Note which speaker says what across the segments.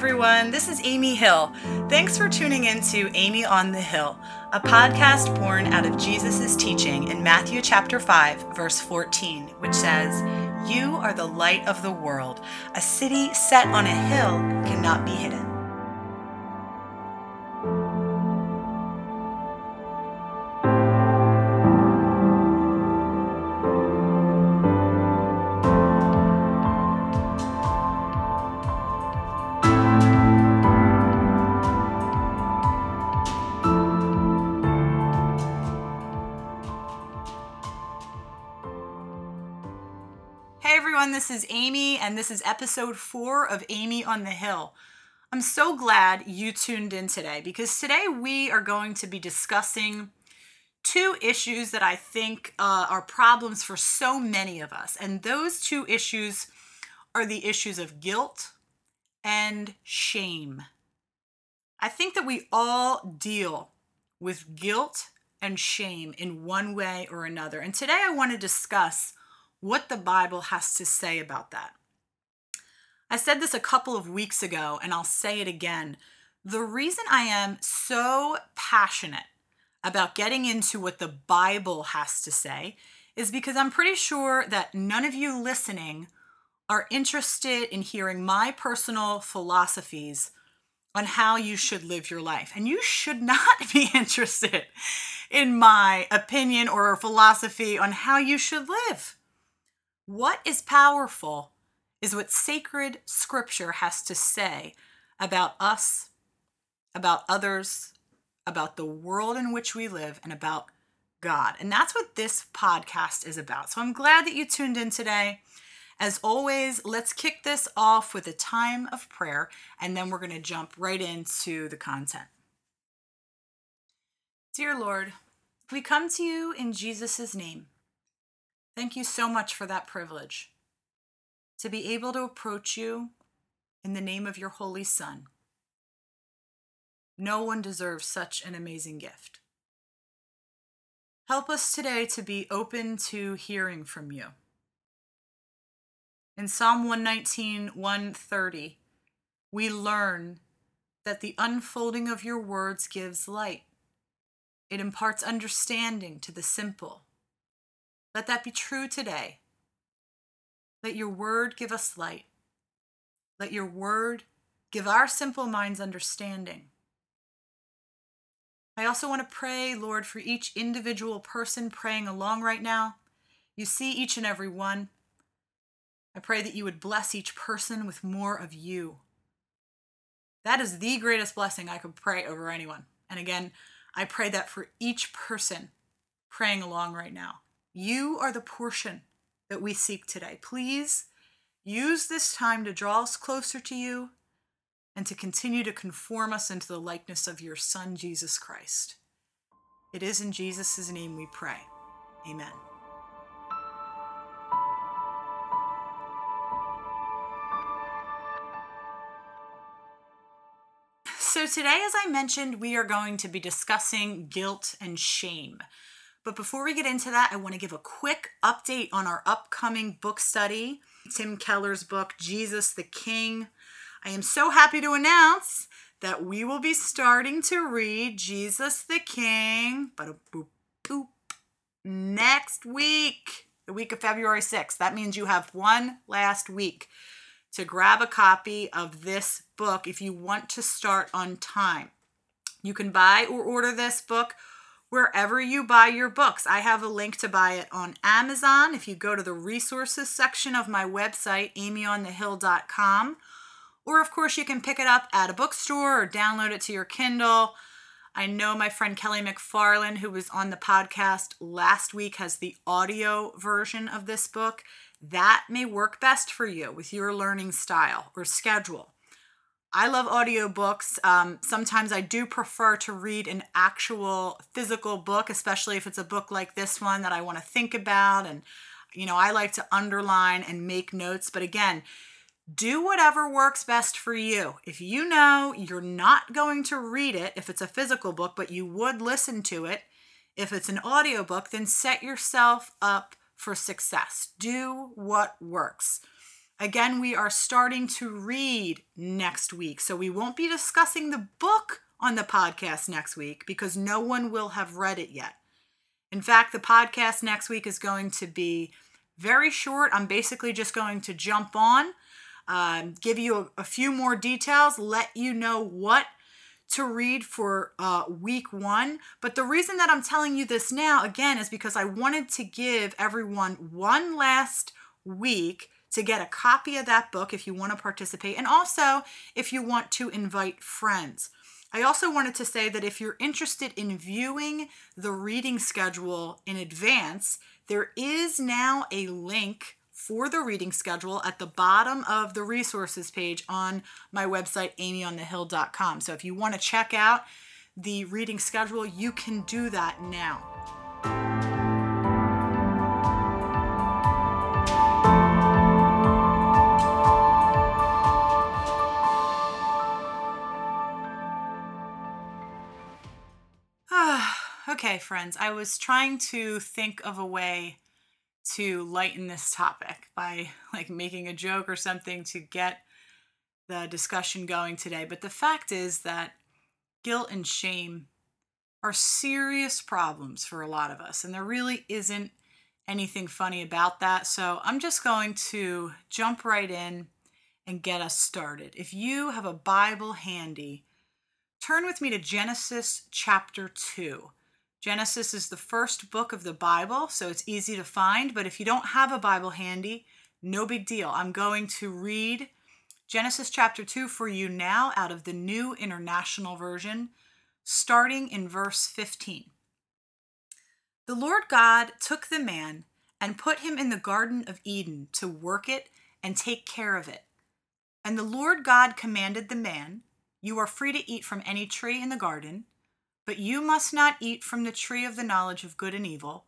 Speaker 1: everyone. This is Amy Hill. Thanks for tuning in to Amy on the Hill, a podcast born out of Jesus' teaching in Matthew chapter 5, verse 14, which says, You are the light of the world. A city set on a hill cannot be hidden. This is episode four of Amy on the Hill. I'm so glad you tuned in today because today we are going to be discussing two issues that I think uh, are problems for so many of us. And those two issues are the issues of guilt and shame. I think that we all deal with guilt and shame in one way or another. And today I want to discuss what the Bible has to say about that. I said this a couple of weeks ago, and I'll say it again. The reason I am so passionate about getting into what the Bible has to say is because I'm pretty sure that none of you listening are interested in hearing my personal philosophies on how you should live your life. And you should not be interested in my opinion or philosophy on how you should live. What is powerful is what sacred scripture has to say about us, about others, about the world in which we live, and about God. And that's what this podcast is about. So I'm glad that you tuned in today. As always, let's kick this off with a time of prayer, and then we're going to jump right into the content. Dear Lord, we come to you in Jesus' name. Thank you so much for that privilege to be able to approach you in the name of your Holy Son. No one deserves such an amazing gift. Help us today to be open to hearing from you. In Psalm 119, 130, we learn that the unfolding of your words gives light. It imparts understanding to the simple let that be true today. Let your word give us light. Let your word give our simple minds understanding. I also want to pray, Lord, for each individual person praying along right now. You see each and every one. I pray that you would bless each person with more of you. That is the greatest blessing I could pray over anyone. And again, I pray that for each person praying along right now. You are the portion that we seek today. Please use this time to draw us closer to you and to continue to conform us into the likeness of your Son, Jesus Christ. It is in Jesus' name we pray. Amen. So, today, as I mentioned, we are going to be discussing guilt and shame. But before we get into that, I want to give a quick update on our upcoming book study Tim Keller's book, Jesus the King. I am so happy to announce that we will be starting to read Jesus the King next week, the week of February 6th. That means you have one last week to grab a copy of this book if you want to start on time. You can buy or order this book wherever you buy your books. I have a link to buy it on Amazon. If you go to the resources section of my website, amyonthehill.com, or of course, you can pick it up at a bookstore or download it to your Kindle. I know my friend Kelly McFarland, who was on the podcast last week, has the audio version of this book. That may work best for you with your learning style or schedule. I love audiobooks. Um, sometimes I do prefer to read an actual physical book, especially if it's a book like this one that I want to think about. And, you know, I like to underline and make notes. But again, do whatever works best for you. If you know you're not going to read it if it's a physical book, but you would listen to it, if it's an audiobook, then set yourself up for success. Do what works. Again, we are starting to read next week. So we won't be discussing the book on the podcast next week because no one will have read it yet. In fact, the podcast next week is going to be very short. I'm basically just going to jump on, um, give you a, a, few more details, let you know what to read for uh, week one. But the reason that I'm telling you this now, again, is because I wanted to give everyone one last week to get a copy of that book if you want to participate, and also if you want to invite friends. I also wanted to say that if you're interested in viewing the reading schedule in advance, there is now a link for the reading schedule at the bottom of the resources page on my website, amyonthehill.com. So if you want to check out the reading schedule, you can do that now. Okay, friends, I was trying to think of a way to lighten this topic by like making a joke or something to get the discussion going today. But the fact is that guilt and shame are serious problems for a lot of us, and there really isn't anything funny about that. So I'm just going to jump right in and get us started. If you have a Bible handy, turn with me to Genesis chapter 2. Genesis is the first book of the Bible, so it's easy to find. But if you don't have a Bible handy, no big deal. I'm going to read Genesis chapter 2 for you now out of the New International Version, starting in verse 15. The Lord God took the man and put him in the Garden of Eden to work it and take care of it. And the Lord God commanded the man, You are free to eat from any tree in the garden but you must not eat from the tree of the knowledge of good and evil,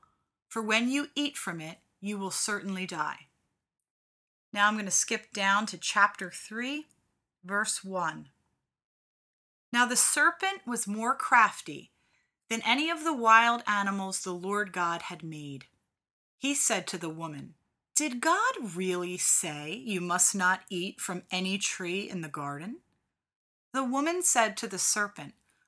Speaker 1: for when you eat from it, you will certainly die. Now I'm going to skip down to chapter 3, verse 1. Now the serpent was more crafty than any of the wild animals the Lord God had made. He said to the woman, Did God really say you must not eat from any tree in the garden? The woman said to the serpent,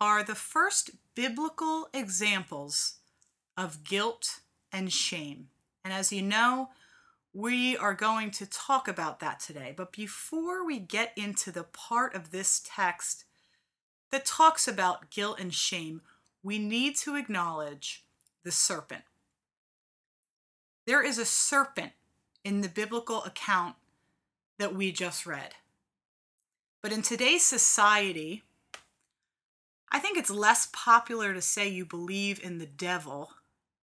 Speaker 1: are the first biblical examples of guilt and shame. And as you know, we are going to talk about that today. But before we get into the part of this text that talks about guilt and shame, we need to acknowledge the serpent. There is a serpent in the biblical account that we just read. But in today's society, I think it's less popular to say you believe in the devil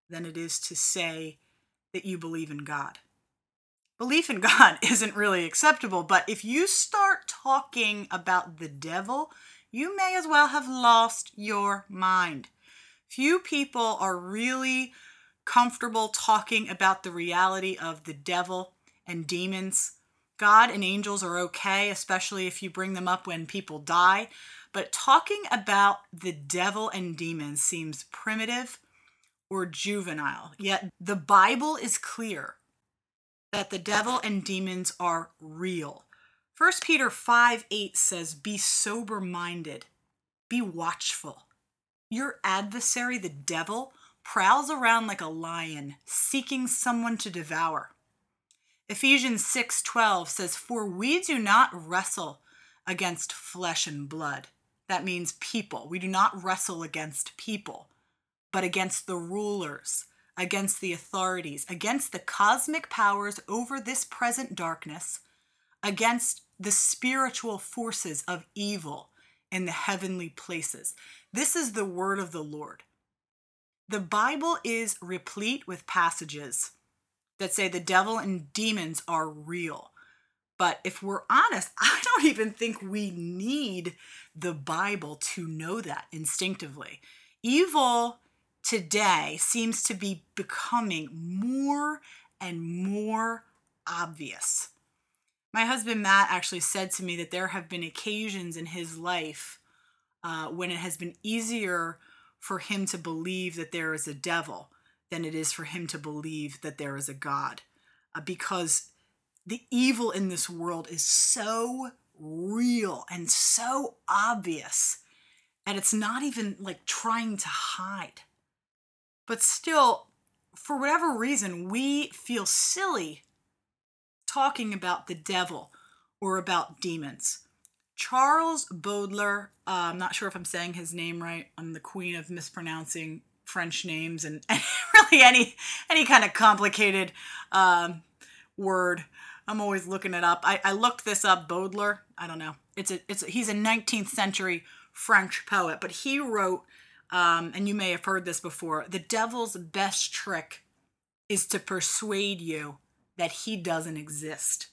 Speaker 1: than it is to say that you believe in God. Belief in God isn't really acceptable, but if you start talking about the devil, you may as well have lost your mind. Few people are really comfortable talking about the reality of the devil and demons God and angels are okay, especially if you bring them up when people die. But talking about the devil and demons seems primitive or juvenile. Yet the Bible is clear that the devil and demons are real. 1 Peter 5 8 says, Be sober minded, be watchful. Your adversary, the devil, prowls around like a lion, seeking someone to devour. Ephesians 6:12 says, "For we do not wrestle against flesh and blood." That means people. We do not wrestle against people, but against the rulers, against the authorities, against the cosmic powers over this present darkness, against the spiritual forces of evil in the heavenly places. This is the word of the Lord. The Bible is replete with passages that say the devil and demons are real. But if we're honest, I don't even think we need the Bible to know that instinctively. Evil today seems to be becoming more and more obvious. My husband Matt actually said to me that there have been occasions in his life uh, when it has been easier for him to believe that there is a devil than it is for him to believe that there is a God. Uh, because the evil in this world is so real and so obvious, and it's not even like trying to hide. But still, for whatever reason, we feel silly talking about the devil or about demons. Charles Baudelaire, uh, I'm not sure if I'm saying his name right. I'm the queen of mispronouncing French names and, and really any any kind of complicated um, word. I'm always looking it up. I, I looked this up. Baudelaire. I don't know. It's a it's a, he's a 19th century French poet, but he wrote, um, and you may have heard this before. The devil's best trick is to persuade you that he doesn't exist.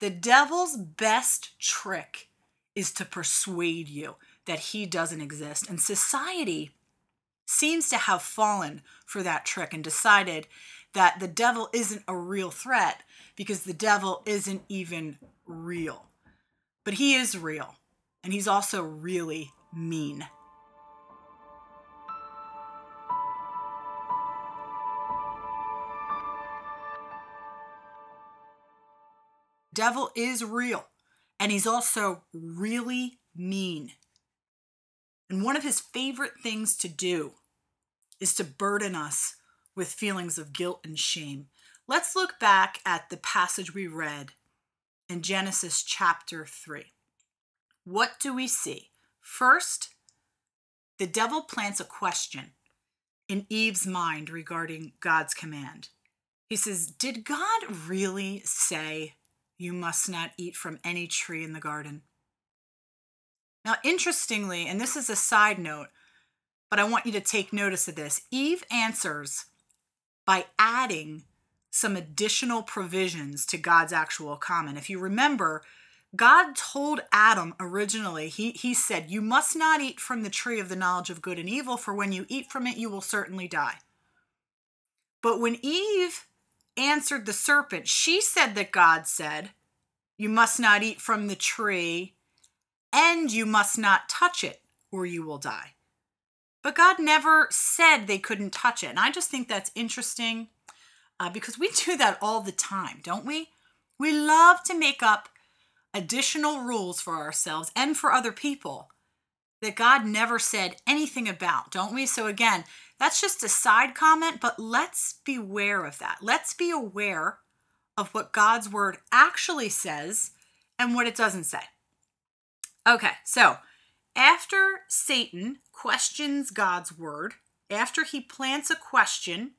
Speaker 1: The devil's best trick is to persuade you that he doesn't exist. And society seems to have fallen for that trick and decided that the devil isn't a real threat because the devil isn't even real. But he is real, and he's also really mean. Devil is real, and he's also really mean. And one of his favorite things to do is to burden us with feelings of guilt and shame. Let's look back at the passage we read in Genesis chapter 3. What do we see? First, the devil plants a question in Eve's mind regarding God's command. He says, Did God really say you must not eat from any tree in the garden? Now, interestingly, and this is a side note, but I want you to take notice of this. Eve answers by adding some additional provisions to God's actual comment. If you remember, God told Adam originally, he, he said, You must not eat from the tree of the knowledge of good and evil, for when you eat from it, you will certainly die. But when Eve answered the serpent, she said that God said, You must not eat from the tree, and you must not touch it, or you will die. But God never said they couldn't touch it. And I just think that's interesting uh, because we do that all the time, don't we? We love to make up additional rules for ourselves and for other people that God never said anything about, don't we? So, again, that's just a side comment, but let's beware of that. Let's be aware of what God's word actually says and what it doesn't say. Okay, so after Satan questions God's word, after he plants a question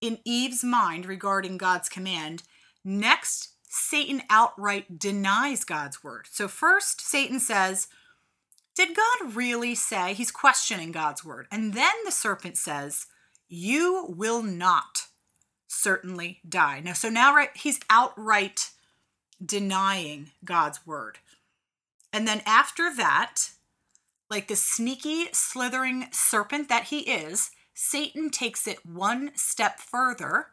Speaker 1: in Eve's mind regarding God's command, next Satan outright denies God's word. So, first, Satan says, Did God really say? He's questioning God's word. And then the serpent says, You will not certainly die. Now, so now right, he's outright denying God's word. And then after that, like the sneaky, slithering serpent that he is, Satan takes it one step further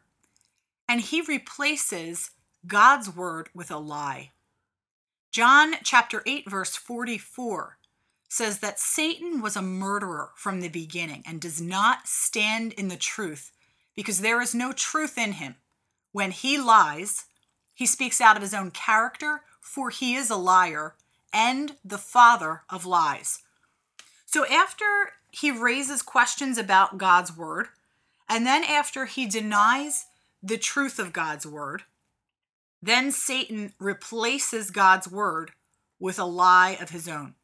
Speaker 1: and he replaces God's word with a lie. John chapter 8 verse 44 says that Satan was a murderer from the beginning and does not stand in the truth because there is no truth in him. When he lies, he speaks out of his own character, for he is a liar and the father of lies. So after he raises questions about God's word, and then after he denies the truth of God's word, then Satan replaces God's word with a lie of his own.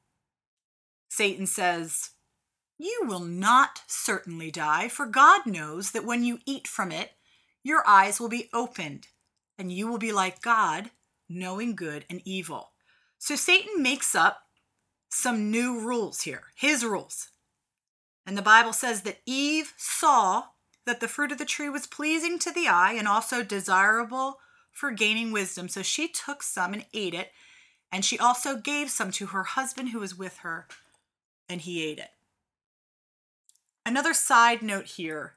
Speaker 1: Satan says, You will not certainly die, for God knows that when you eat from it, your eyes will be opened, and you will be like God, knowing good and evil. So Satan makes up some new rules here, his rules. And the Bible says that Eve saw that the fruit of the tree was pleasing to the eye and also desirable for gaining wisdom. So she took some and ate it, and she also gave some to her husband who was with her and he ate it. Another side note here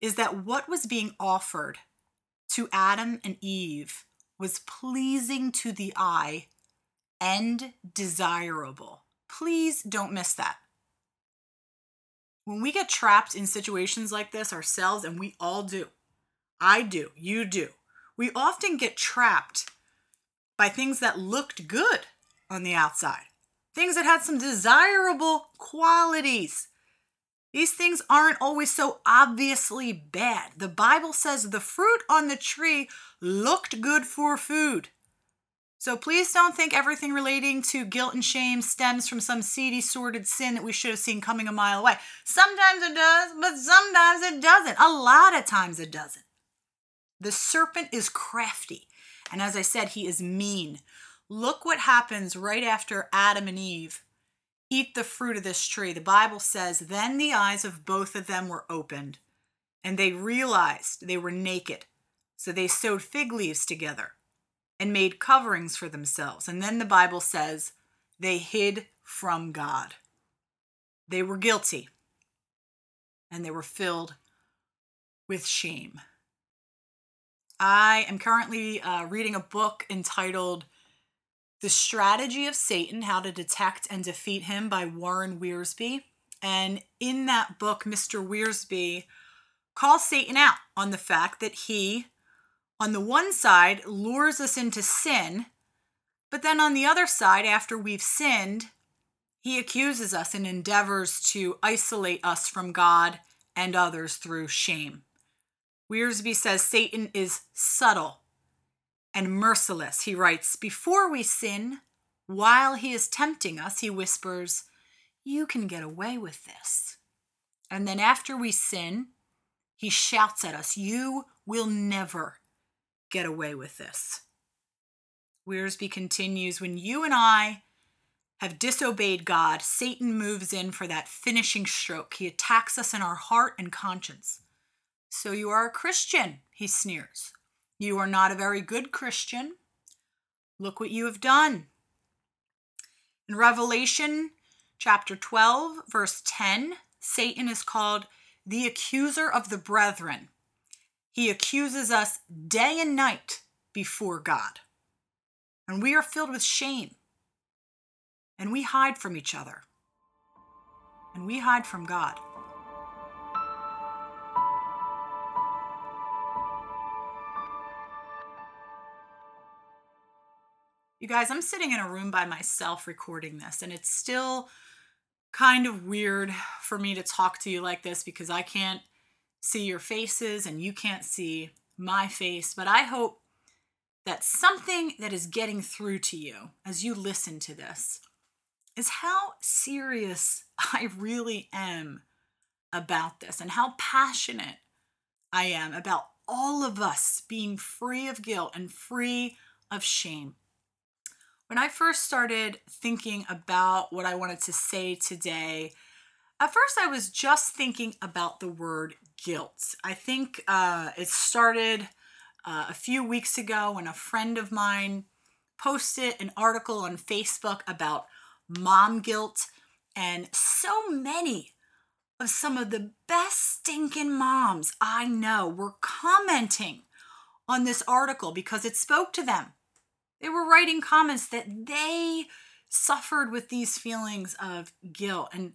Speaker 1: is that what was being offered to Adam and Eve was pleasing to the eye and desirable. Please don't miss that. When we get trapped in situations like this ourselves, and we all do, I do, you do, we often get trapped by things that looked good on the outside things that had some desirable qualities. These things aren't always so obviously bad. The Bible says the fruit on the tree looked good for food. So please don't think everything relating to guilt and shame stems from some seedy, sordid sin that we should have seen coming a mile away. Sometimes it does, but sometimes it doesn't. A lot of times it doesn't. The serpent is crafty. And as I said, he is mean. Look what happens right after Adam and Eve eat the fruit of this tree. The Bible says, Then the eyes of both of them were opened, and they realized they were naked. So they sewed fig leaves together and made coverings for themselves. And then the Bible says, They hid from God. They were guilty, and they were filled with shame. I am currently uh, reading a book entitled the Strategy of Satan How to Detect and Defeat Him by Warren Wiersbe. And in that book, Mr. Wiersbe calls Satan out on the fact that he, on the one side, lures us into sin, but then on the other side, after we've sinned, he accuses us and endeavors to isolate us from God and others through shame. Wiersbe says Satan is subtle and merciless. He writes, Before we sin, while he is tempting us, he whispers, You can get away with this. And then after we sin, he shouts at us, You will never get away with this. Wiersbe continues, When you and I have disobeyed God, Satan moves in for that finishing stroke. He attacks us in our heart and conscience. So you are a Christian, he sneers. You are not a very good Christian. Look what you have done. In Revelation chapter 12, verse 10, Satan is called the accuser of the brethren. He accuses us day and night before God. And we are filled with shame. And we hide from each other. And we hide from God. You guys, I'm sitting in a room by myself recording this, and it's still kind of weird for me to talk to you like this because I can't see your faces and you can't see my face. But I hope that something that is getting through to you as you listen to this is how serious I really am about this and how passionate I am about all of us being free of guilt and free of shame. When I first started thinking about what I wanted to say today, at first I was just thinking about the word guilt. I think uh, it started uh, a few weeks ago when a friend of mine posted an article on Facebook about mom guilt, and so many of some of the best stinking moms I know were commenting on this article because it spoke to them. They were writing comments that they suffered with these feelings of guilt. And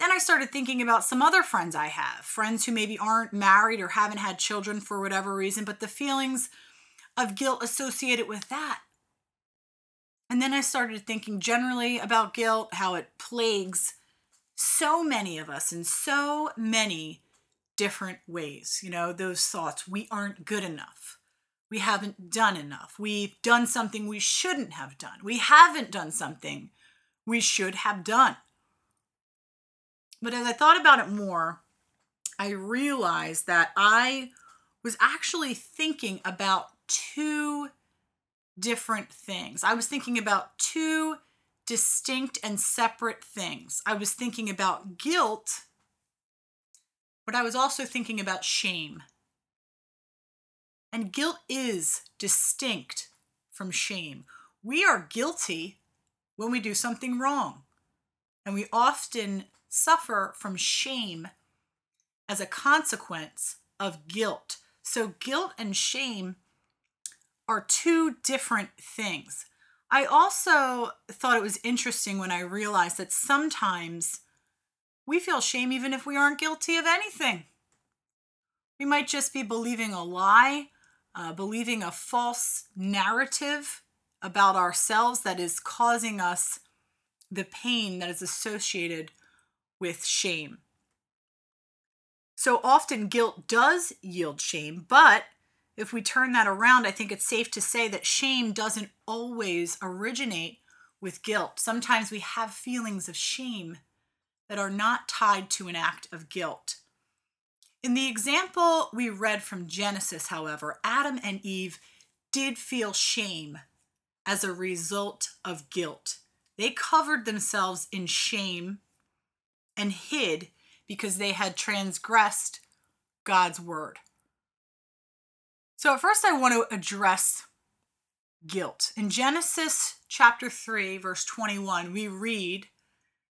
Speaker 1: then I started thinking about some other friends I have, friends who maybe aren't married or haven't had children for whatever reason, but the feelings of guilt associated with that. And then I started thinking generally about guilt, how it plagues so many of us in so many different ways. You know, those thoughts we aren't good enough. We haven't done enough. We've done something we shouldn't have done. We haven't done something we should have done. But as I thought about it more, I realized that I was actually thinking about two different things. I was thinking about two distinct and separate things. I was thinking about guilt, but I was also thinking about shame. And guilt is distinct from shame. We are guilty when we do something wrong, and we often suffer from shame as a consequence of guilt. So, guilt and shame are two different things. I also thought it was interesting when I realized that sometimes we feel shame even if we aren't guilty of anything. We might just be believing a lie, uh, believing a false narrative about ourselves that is causing us the pain that is associated with shame. So often guilt does yield shame, but if we turn that around, I think it's safe to say that shame doesn't always originate with guilt. Sometimes we have feelings of shame that are not tied to an act of guilt. In the example we read from Genesis, however, Adam and Eve did feel shame as a result of guilt. They covered themselves in shame and hid because they had transgressed God's word. So, at first, I want to address guilt. In Genesis chapter 3, verse 21, we read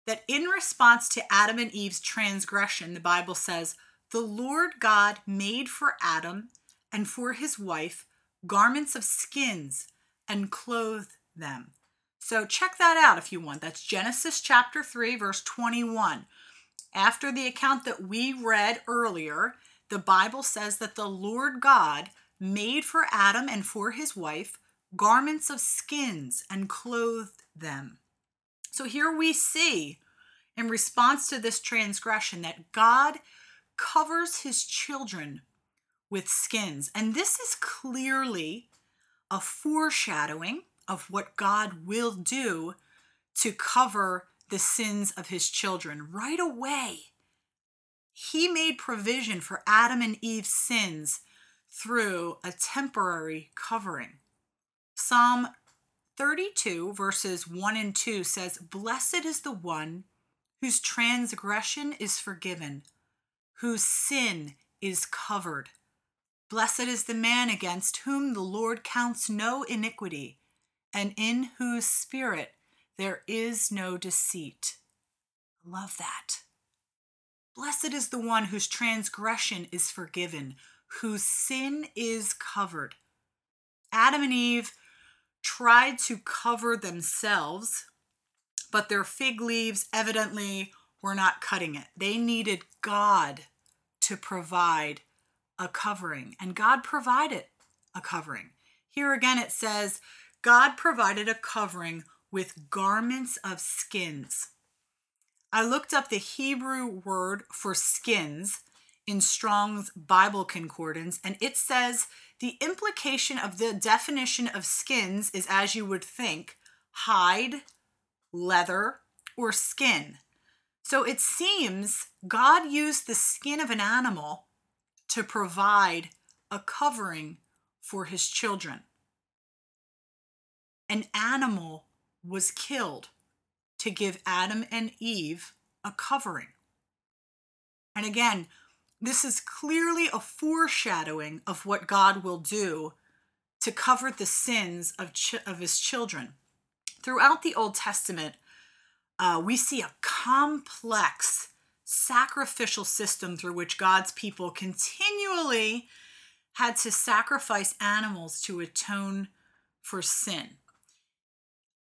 Speaker 1: that in response to Adam and Eve's transgression, the Bible says, The Lord God made for Adam and for his wife garments of skins and clothed them. So, check that out if you want. That's Genesis chapter 3, verse 21. After the account that we read earlier, the Bible says that the Lord God made for Adam and for his wife garments of skins and clothed them. So here we see, in response to this transgression, that God covers his children with skins. And this is clearly a foreshadowing of what God will do to cover the sins of his children. Right away, he made provision for Adam and Eve's sins through a temporary covering. Psalm 32, verses 1 and 2 says, Blessed is the one whose transgression is forgiven, whose sin is covered. Blessed is the man against whom the Lord counts no iniquity, and in whose spirit there is no deceit. Love that. Blessed is the one whose transgression is forgiven, whose sin is covered. Adam and Eve tried to cover themselves, but their fig leaves evidently were not cutting it. They needed God to provide a covering, and God provided a covering. Here again it says, God provided a covering with garments of skins. I looked up the Hebrew word for skins in Strong's Bible Concordance, and it says the implication of the definition of skins is as you would think hide, leather, or skin. So it seems God used the skin of an animal to provide a covering for his children. An animal was killed to give Adam and Eve a covering. And again, this is clearly a foreshadowing of what God will do to cover the sins of, ch- of his children. Throughout the Old Testament, uh, we see a complex sacrificial system through which God's people continually had to sacrifice animals to atone for sin.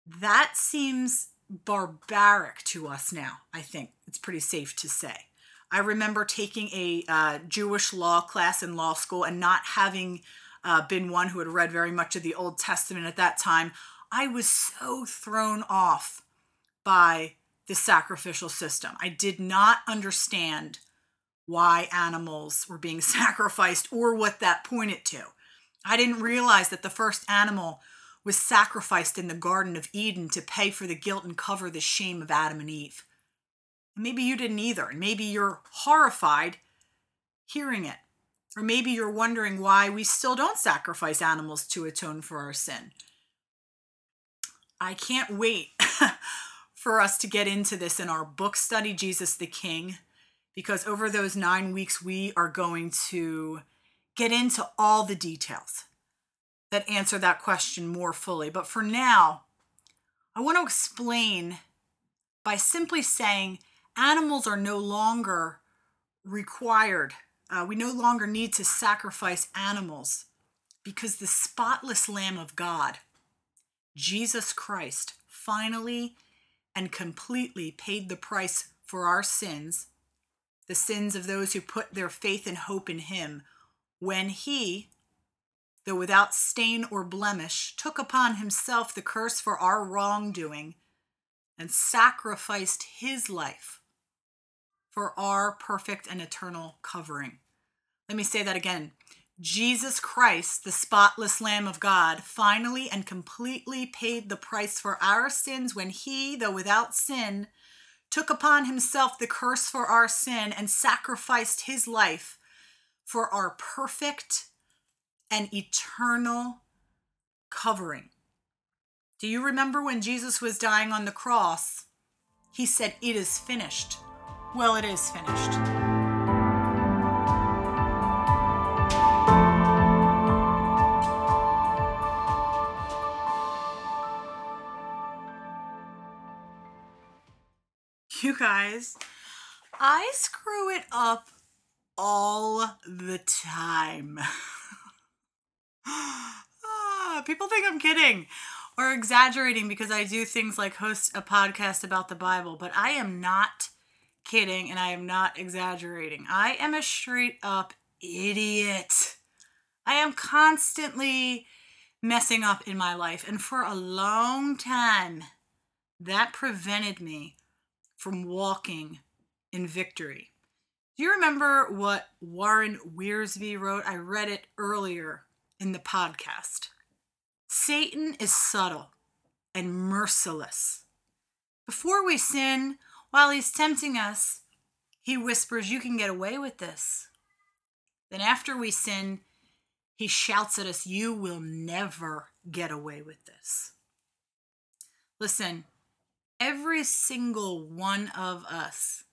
Speaker 1: That seems barbaric to us now, I think it's pretty safe to say. I remember taking a uh, Jewish law class in law school and not having uh, been one who had read very much of the Old Testament at that time. I was so thrown off by the sacrificial system. I did not understand why animals were being sacrificed or what that pointed to. I didn't realize that the first animal was sacrificed in the Garden of Eden to pay for the guilt and cover the shame of Adam and Eve. maybe you didn't either, and maybe you're horrified hearing it. Or maybe you're wondering why we still don't sacrifice animals to atone for our sin. I can't wait for us to get into this in our book study, Jesus the King, because over those nine weeks, we are going to get into all the details that answer that question more fully. But for now, I want to explain by simply saying animals are no longer required. Uh, we no longer need to sacrifice animals because the spotless Lamb of God, Jesus Christ, finally and completely paid the price for our sins, the sins of those who put their faith and hope in Him, when He, though without stain or blemish, took upon himself the curse for our wrongdoing and sacrificed his life for our perfect and eternal covering. Let me say that again. Jesus Christ, the spotless Lamb of God, finally and completely paid the price for our sins when he, though without sin, took upon himself the curse for our sin and sacrificed his life for our perfect and eternal covering. Do you remember when Jesus was dying on the cross? He said, It is finished. Well, it is finished. You guys, I screw it up all the time. ah, people think I'm kidding or exaggerating because I do things like host a podcast about the Bible, but I am not kidding and I am not exaggerating. I am a straight up idiot. I am constantly messing up in my life, and for a long time, that prevented me from walking in victory. Do you remember what Warren Wiersbe wrote? I read it earlier in the podcast. Satan is subtle and merciless. Before we sin, while he's tempting us, he whispers, You can get away with this. Then after we sin, he shouts at us, You will never get away with this. Listen, every single one of us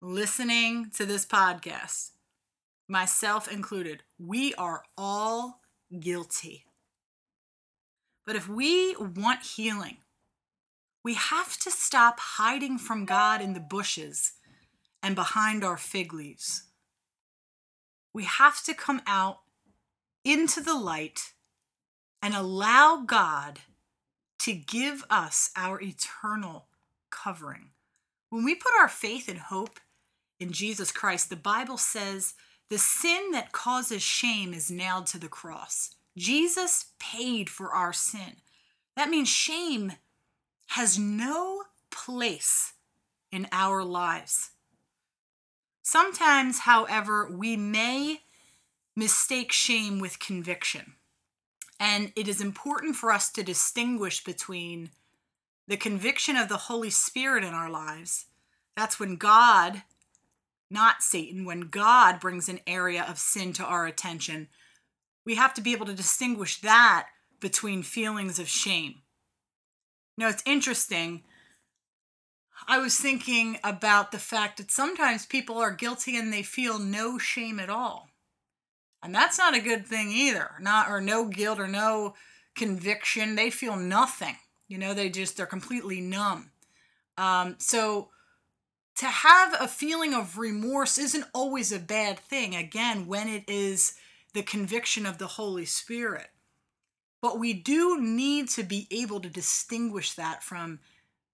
Speaker 1: listening to this podcast myself included, we are all guilty. But if we want healing, we have to stop hiding from God in the bushes and behind our fig leaves. We have to come out into the light and allow God to give us our eternal covering. When we put our faith and hope in Jesus Christ, the Bible says the sin that causes shame is nailed to the cross. Jesus paid for our sin. That means shame has no place in our lives. Sometimes, however, we may mistake shame with conviction. And it is important for us to distinguish between the conviction of the Holy Spirit in our lives. That's when God not Satan, when God brings an area of sin to our attention, we have to be able to distinguish that between feelings of shame. Now, it's interesting. I was thinking about the fact that sometimes people are guilty and they feel no shame at all. And that's not a good thing either. Not or no guilt or no conviction. They feel nothing. You know, they just they're completely numb. Um, so to have a feeling of remorse isn't always a bad thing. Again, when it is the conviction of the Holy Spirit. But we do need to be able to distinguish that from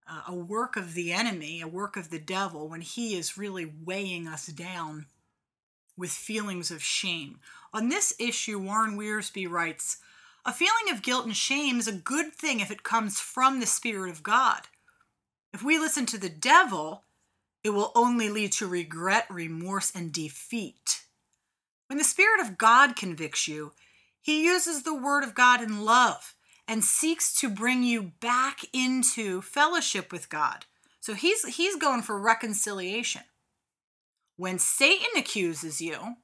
Speaker 1: uh, a work of the enemy, a work of the devil, when he is really weighing us down with feelings of shame. On this issue, Warren Wiersbe writes A feeling of guilt and shame is a good thing if it comes from the Spirit of God. If we listen to the devil, it will only lead to regret, remorse, and defeat. When the Spirit of God convicts you, he uses the Word of God in love and seeks to bring you back into fellowship with God. So he's he's going for reconciliation. When Satan accuses you,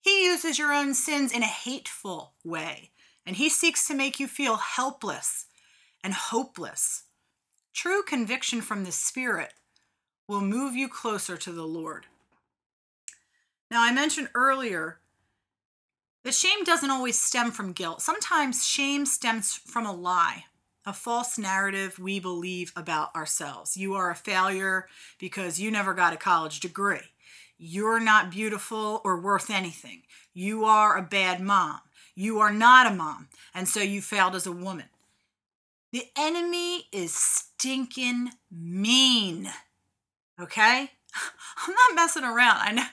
Speaker 1: he uses your own sins in a hateful way, and he seeks to make you feel helpless and hopeless. True conviction from the Spirit will move you closer to the Lord. Now, I mentioned earlier that shame doesn't always stem from guilt. Sometimes shame stems from a lie, a false narrative we believe about ourselves. You are a failure because you never got a college degree. You're not beautiful or worth anything. You are a bad mom. You are not a mom. And so you failed as a woman. The enemy is stinking mean. Okay? I'm not messing around. I know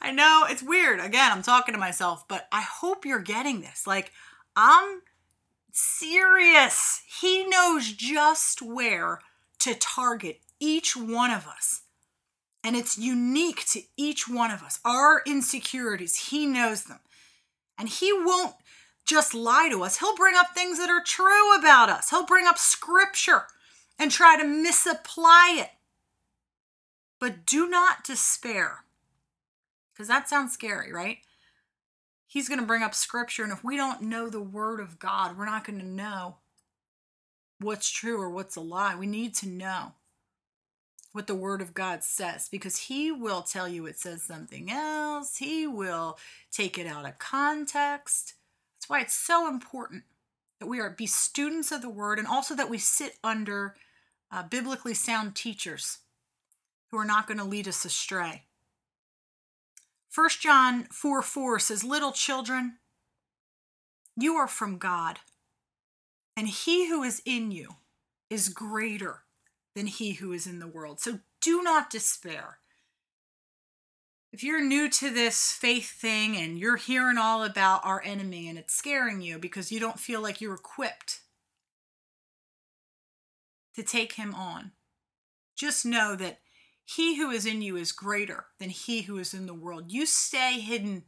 Speaker 1: I know it's weird. Again, I'm talking to myself, but I hope you're getting this. Like I'm serious. He knows just where to target each one of us. And it's unique to each one of us. Our insecurities, he knows them. And he won't just lie to us. He'll bring up things that are true about us. He'll bring up scripture and try to misapply it. But do not despair. Because that sounds scary, right? He's going to bring up scripture. And if we don't know the word of God, we're not going to know what's true or what's a lie. We need to know what the word of God says because he will tell you it says something else. He will take it out of context. That's why it's so important that we are be students of the word and also that we sit under uh, biblically sound teachers who are not going to lead us astray. 1 John 4 4 says, Little children, you are from God, and he who is in you is greater than he who is in the world. So do not despair. If you're new to this faith thing and you're hearing all about our enemy and it's scaring you because you don't feel like you're equipped to take him on, just know that he who is in you is greater than he who is in the world. You stay hidden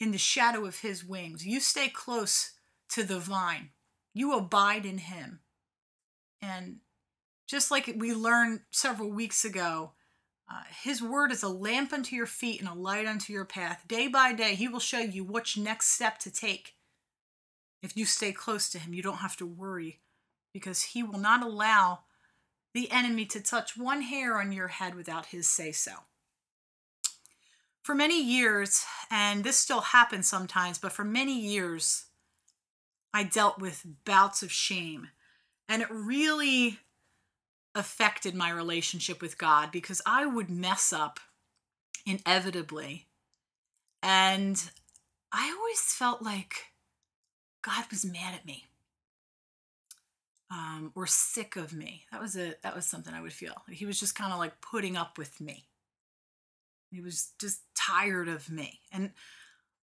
Speaker 1: in the shadow of his wings. You stay close to the vine. You abide in him. And just like we learned several weeks ago, uh, his word is a lamp unto your feet and a light unto your path. Day by day, he will show you which next step to take. If you stay close to him, you don't have to worry because he will not allow the enemy to touch one hair on your head without his say so. For many years, and this still happens sometimes, but for many years, I dealt with bouts of shame and it really affected my relationship with God because I would mess up inevitably. And I always felt like God was mad at me. Um, or sick of me. That was a that was something I would feel. He was just kind of like putting up with me. He was just tired of me. And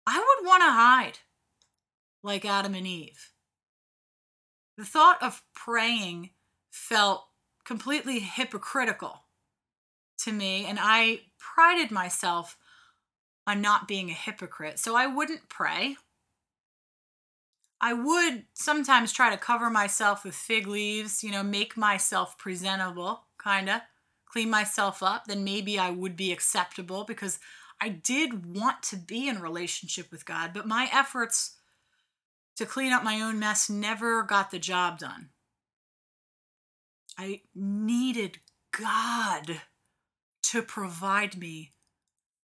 Speaker 1: I would want to hide like Adam and Eve. The thought of praying felt completely hypocritical to me, and I prided myself on not being a hypocrite. So I wouldn't pray. I would sometimes try to cover myself with fig leaves, you know, make myself presentable, kind of clean myself up, then maybe I would be acceptable because I did want to be in relationship with God, but my efforts to clean up my own mess never got the job done. I needed God to provide me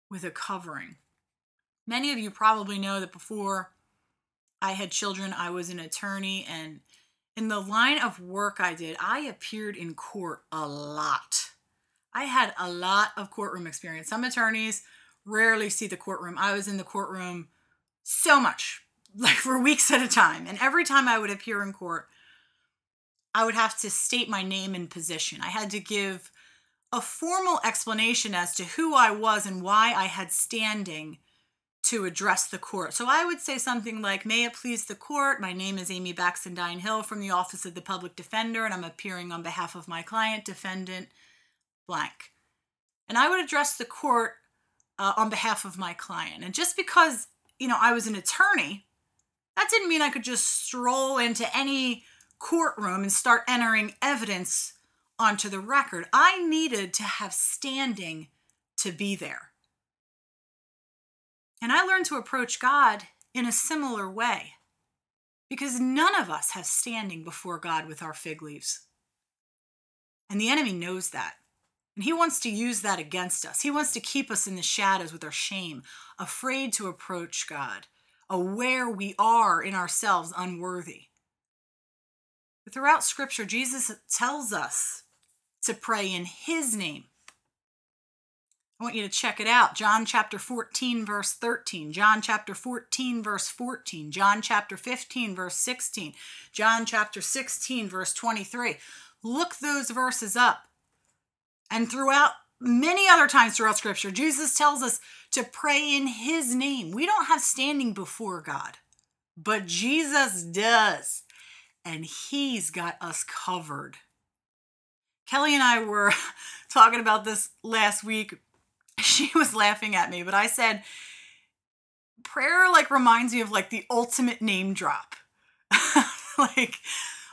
Speaker 1: with a covering. Many of you probably know that before I had children, I was an attorney, and in the line of work I did, I appeared in court a lot. I had a lot of courtroom experience. Some attorneys rarely see the courtroom. I was in the courtroom so much, like for weeks at a time. And every time I would appear in court, I would have to state my name and position. I had to give a formal explanation as to who I was and why I had standing to address the court. So I would say something like, May it please the court, my name is Amy Baxendine Hill from the Office of the Public Defender, and I'm appearing on behalf of my client, defendant blank. And I would address the court uh, on behalf of my client. And just because, you know, I was an attorney, that didn't mean I could just stroll into any courtroom and start entering evidence onto the record. I needed to have standing to be there. And I learned to approach God in a similar way because none of us have standing before God with our fig leaves. And the enemy knows that. And he wants to use that against us. He wants to keep us in the shadows with our shame, afraid to approach God, aware we are in ourselves unworthy. But throughout Scripture, Jesus tells us to pray in his name Want you to check it out. John chapter 14, verse 13. John chapter 14, verse 14. John chapter 15, verse 16. John chapter 16, verse 23. Look those verses up. And throughout many other times throughout scripture, Jesus tells us to pray in his name. We don't have standing before God, but Jesus does. And he's got us covered. Kelly and I were talking about this last week she was laughing at me, but I said, prayer like reminds me of like the ultimate name drop. like,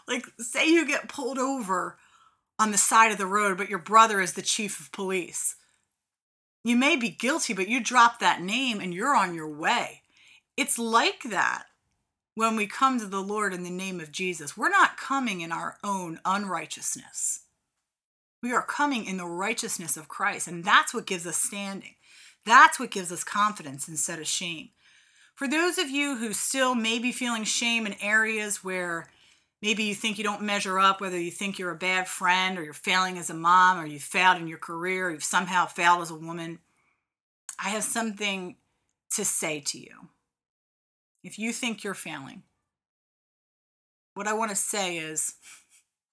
Speaker 1: like say you get pulled over on the side of the road, but your brother is the chief of police. You may be guilty, but you drop that name and you're on your way. It's like that when we come to the Lord in the name of Jesus. We're not coming in our own unrighteousness. We are coming in the righteousness of Christ, and that's what gives us standing. That's what gives us confidence instead of shame. For those of you who still may be feeling shame in areas where maybe you think you don't measure up, whether you think you're a bad friend or you're failing as a mom or you've failed in your career, or you've somehow failed as a woman, I have something to say to you. If you think you're failing, what I want to say is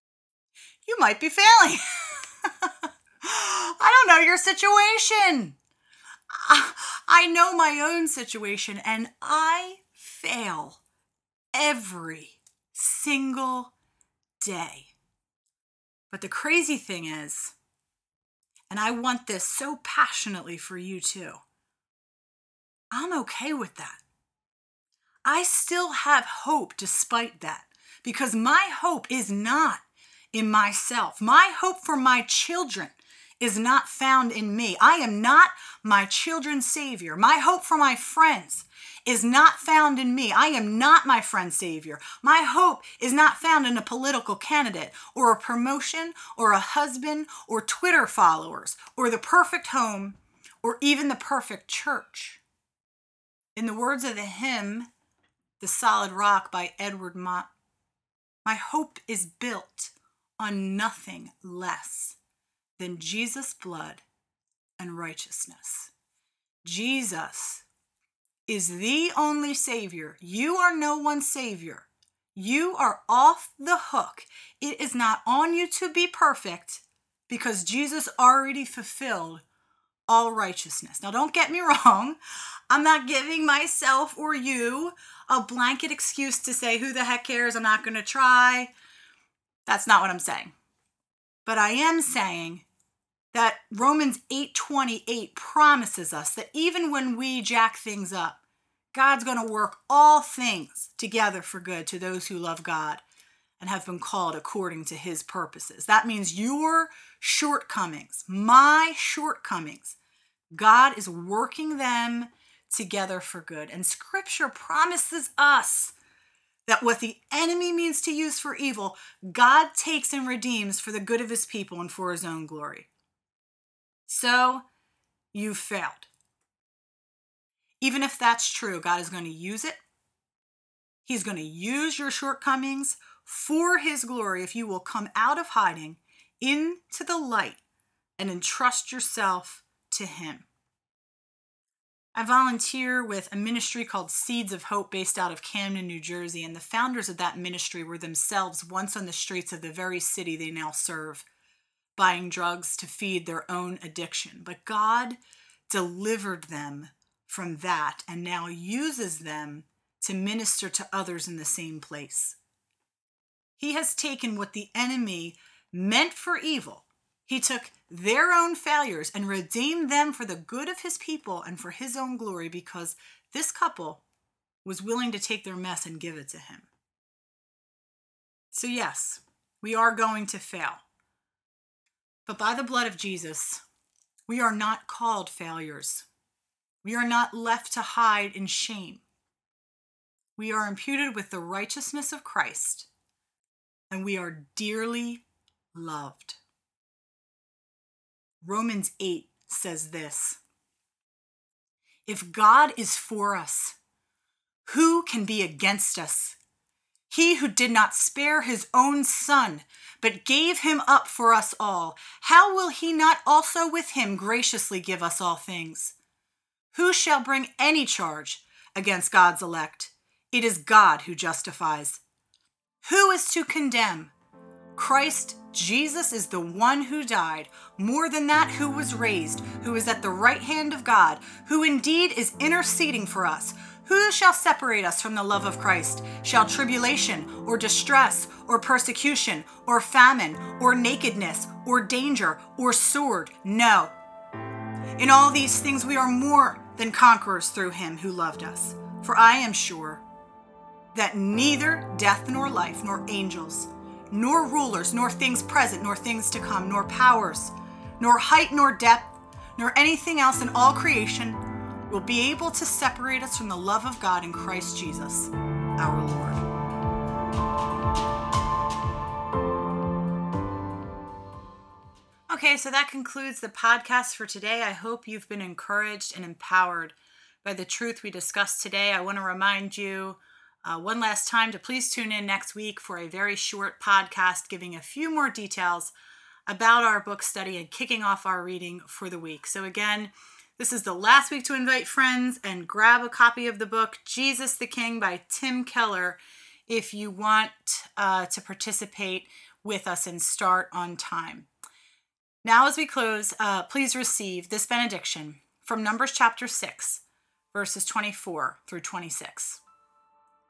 Speaker 1: you might be failing. I don't know your situation. I know my own situation and I fail every single day. But the crazy thing is, and I want this so passionately for you too, I'm okay with that. I still have hope despite that because my hope is not in myself. My hope for my children is not found in me. I am not my children's savior. My hope for my friends is not found in me. I am not my friend's savior. My hope is not found in a political candidate or a promotion or a husband or Twitter followers or the perfect home or even the perfect church. In the words of the hymn, The Solid Rock by Edward Mote, my hope is built on nothing less than Jesus' blood and righteousness. Jesus is the only Savior. You are no one's Savior. You are off the hook. It is not on you to be perfect because Jesus already fulfilled all righteousness. Now, don't get me wrong. I'm not giving myself or you a blanket excuse to say, who the heck cares? I'm not going to try. That's not what I'm saying. But I am saying that Romans 8:28 promises us that even when we jack things up, God's going to work all things together for good to those who love God and have been called according to his purposes. That means your shortcomings, my shortcomings, God is working them together for good. And scripture promises us that what the enemy means to use for evil, God takes and redeems for the good of his people and for his own glory. So, you failed. Even if that's true, God is going to use it. He's going to use your shortcomings for his glory if you will come out of hiding into the light and entrust yourself to him. I volunteer with a ministry called Seeds of Hope based out of Camden, New Jersey, and the founders of that ministry were themselves once on the streets of the very city they now serve, buying drugs to feed their own addiction. But God delivered them from that and now uses them to minister to others in the same place. He has taken what the enemy meant for evil he took their own failures and redeemed them for the good of his people and for his own glory because this couple was willing to take their mess and give it to him. So, yes, we are going to fail. But by the blood of Jesus, we are not called failures. We are not left to hide in shame. We are imputed with the righteousness of Christ, and we are dearly loved. Romans 8 says this If God is for us, who can be against us? He who did not spare his own son, but gave him up for us all, how will he not also with him graciously give us all things? Who shall bring any charge against God's elect? It is God who justifies. Who is to condemn? Christ Jesus is the one who died, more than that, who was raised, who is at the right hand of God, who indeed is interceding for us. Who shall separate us from the love of Christ? Shall tribulation, or distress, or persecution, or famine, or nakedness, or danger, or sword? No. In all these things we are more than conquerors through him who loved us. For I am sure that neither death nor life, nor angels, nor rulers, nor things present, nor things to come, nor powers, nor height, nor depth, nor anything else in all creation will be able to separate us from the love of God in Christ Jesus, our Lord. Okay, so that concludes the podcast for today. I hope you've been encouraged and empowered by the truth we discussed today. I want to remind you uh, one last time to please tune in next week for a very short podcast giving a few more details about our book study and kicking off our reading for the week. So, again, this is the last week to invite friends and grab a copy of the book Jesus the King by Tim Keller if you want uh, to participate with us and start on time. Now, as we close, uh, please receive this benediction from Numbers chapter 6, verses 24 through 26.